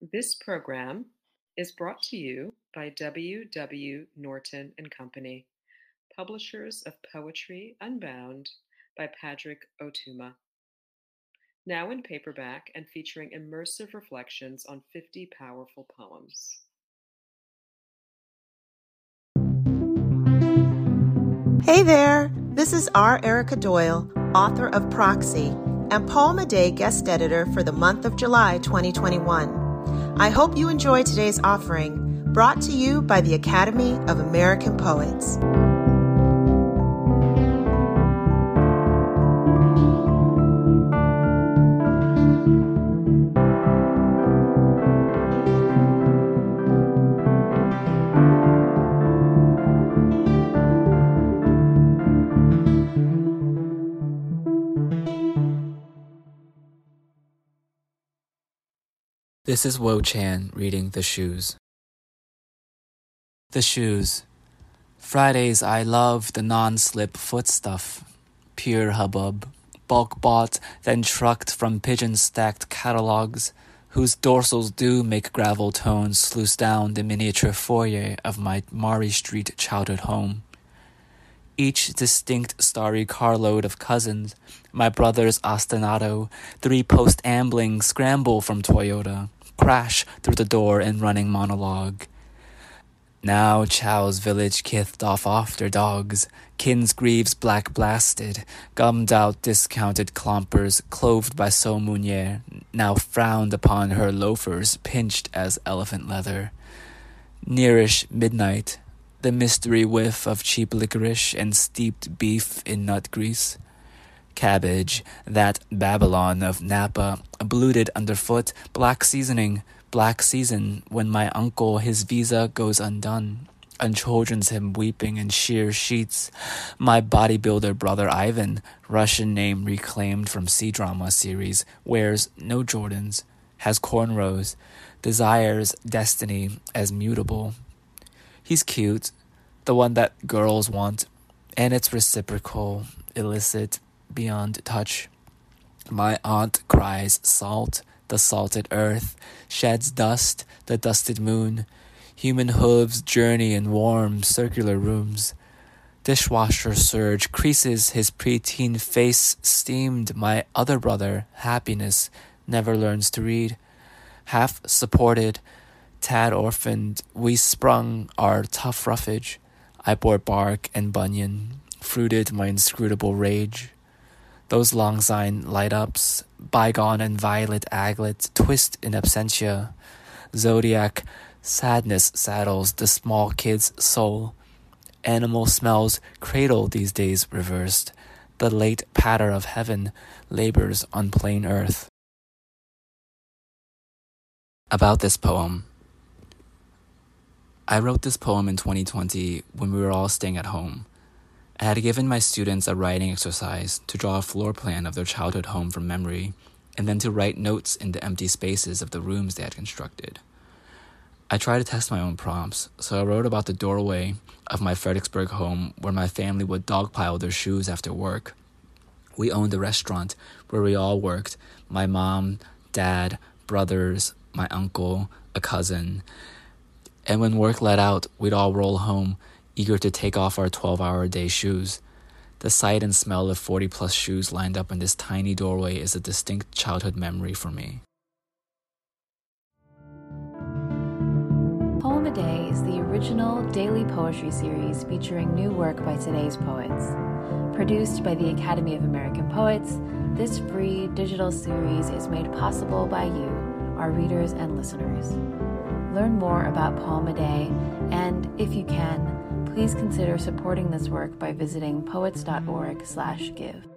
This program is brought to you by W. W. Norton and Company, publishers of Poetry Unbound by Padraig Ó Tuama. Now in paperback and featuring immersive reflections on 50 powerful poems. Hey there, this is R. Erica Doyle, author of Proxy, and Poem a Day guest editor for the month of July 2021. I hope you enjoy today's offering, brought to you by the Academy of American Poets. This is Wo Chan reading The Shoes. The Shoes. Fridays I love the non slip foot stuff. Pure hubbub. Bulk bought, then trucked from pigeon stacked catalogs, whose dorsals do make gravel tones sluice down the miniature foyer of my Maury Street childhood home each distinct starry carload of cousins, my brother's ostinato, three post ambling scramble from Toyota, crash through the door in running monologue. Now Chow's village kithed off after dogs, Kinsgreaves black blasted, gummed out discounted clompers cloved by So Munier, now frowned upon her loafers pinched as elephant leather. Nearish midnight, the mystery whiff of cheap licorice and steeped beef in nut grease. Cabbage, that Babylon of Napa, bloated underfoot, black seasoning, black season when my uncle his visa goes undone. Unchildren's him weeping in sheer sheets. My bodybuilder brother Ivan, Russian name reclaimed from C drama series, wears no Jordans, has cornrows, desires destiny as mutable. He's cute, the one that girls want, and it's reciprocal, illicit, beyond touch. My aunt cries salt, the salted earth, sheds dust, the dusted moon. Human hooves journey in warm, circular rooms. Dishwasher surge creases his preteen face steamed. My other brother, happiness, never learns to read. Half supported, tad orphaned, we sprung our tough roughage. I bore bark and bunion, fruited my inscrutable rage. Those long sign light ups, bygone and violet aglet, twist in absentia. Zodiac sadness saddles the small kid's soul. Animal smells cradle these days reversed. The late patter of heaven labors on plain earth. About this poem. I wrote this poem in 2020 when we were all staying at home. I had given my students a writing exercise to draw a floor plan of their childhood home from memory, and then to write notes in the empty spaces of the rooms they had constructed. I tried to test my own prompts, so I wrote about the doorway of my Fredericksburg home where my family would dogpile their shoes after work. We owned a restaurant where we all worked my mom, dad, brothers, my uncle, a cousin and when work let out, we'd all roll home, eager to take off our 12 hour day shoes. The sight and smell of 40 plus shoes lined up in this tiny doorway is a distinct childhood memory for me. Poem a Day is the original daily poetry series featuring new work by today's poets. Produced by the Academy of American Poets, this free digital series is made possible by you, our readers and listeners. Learn more about Poem a Day, and if you can, please consider supporting this work by visiting poets.org/give.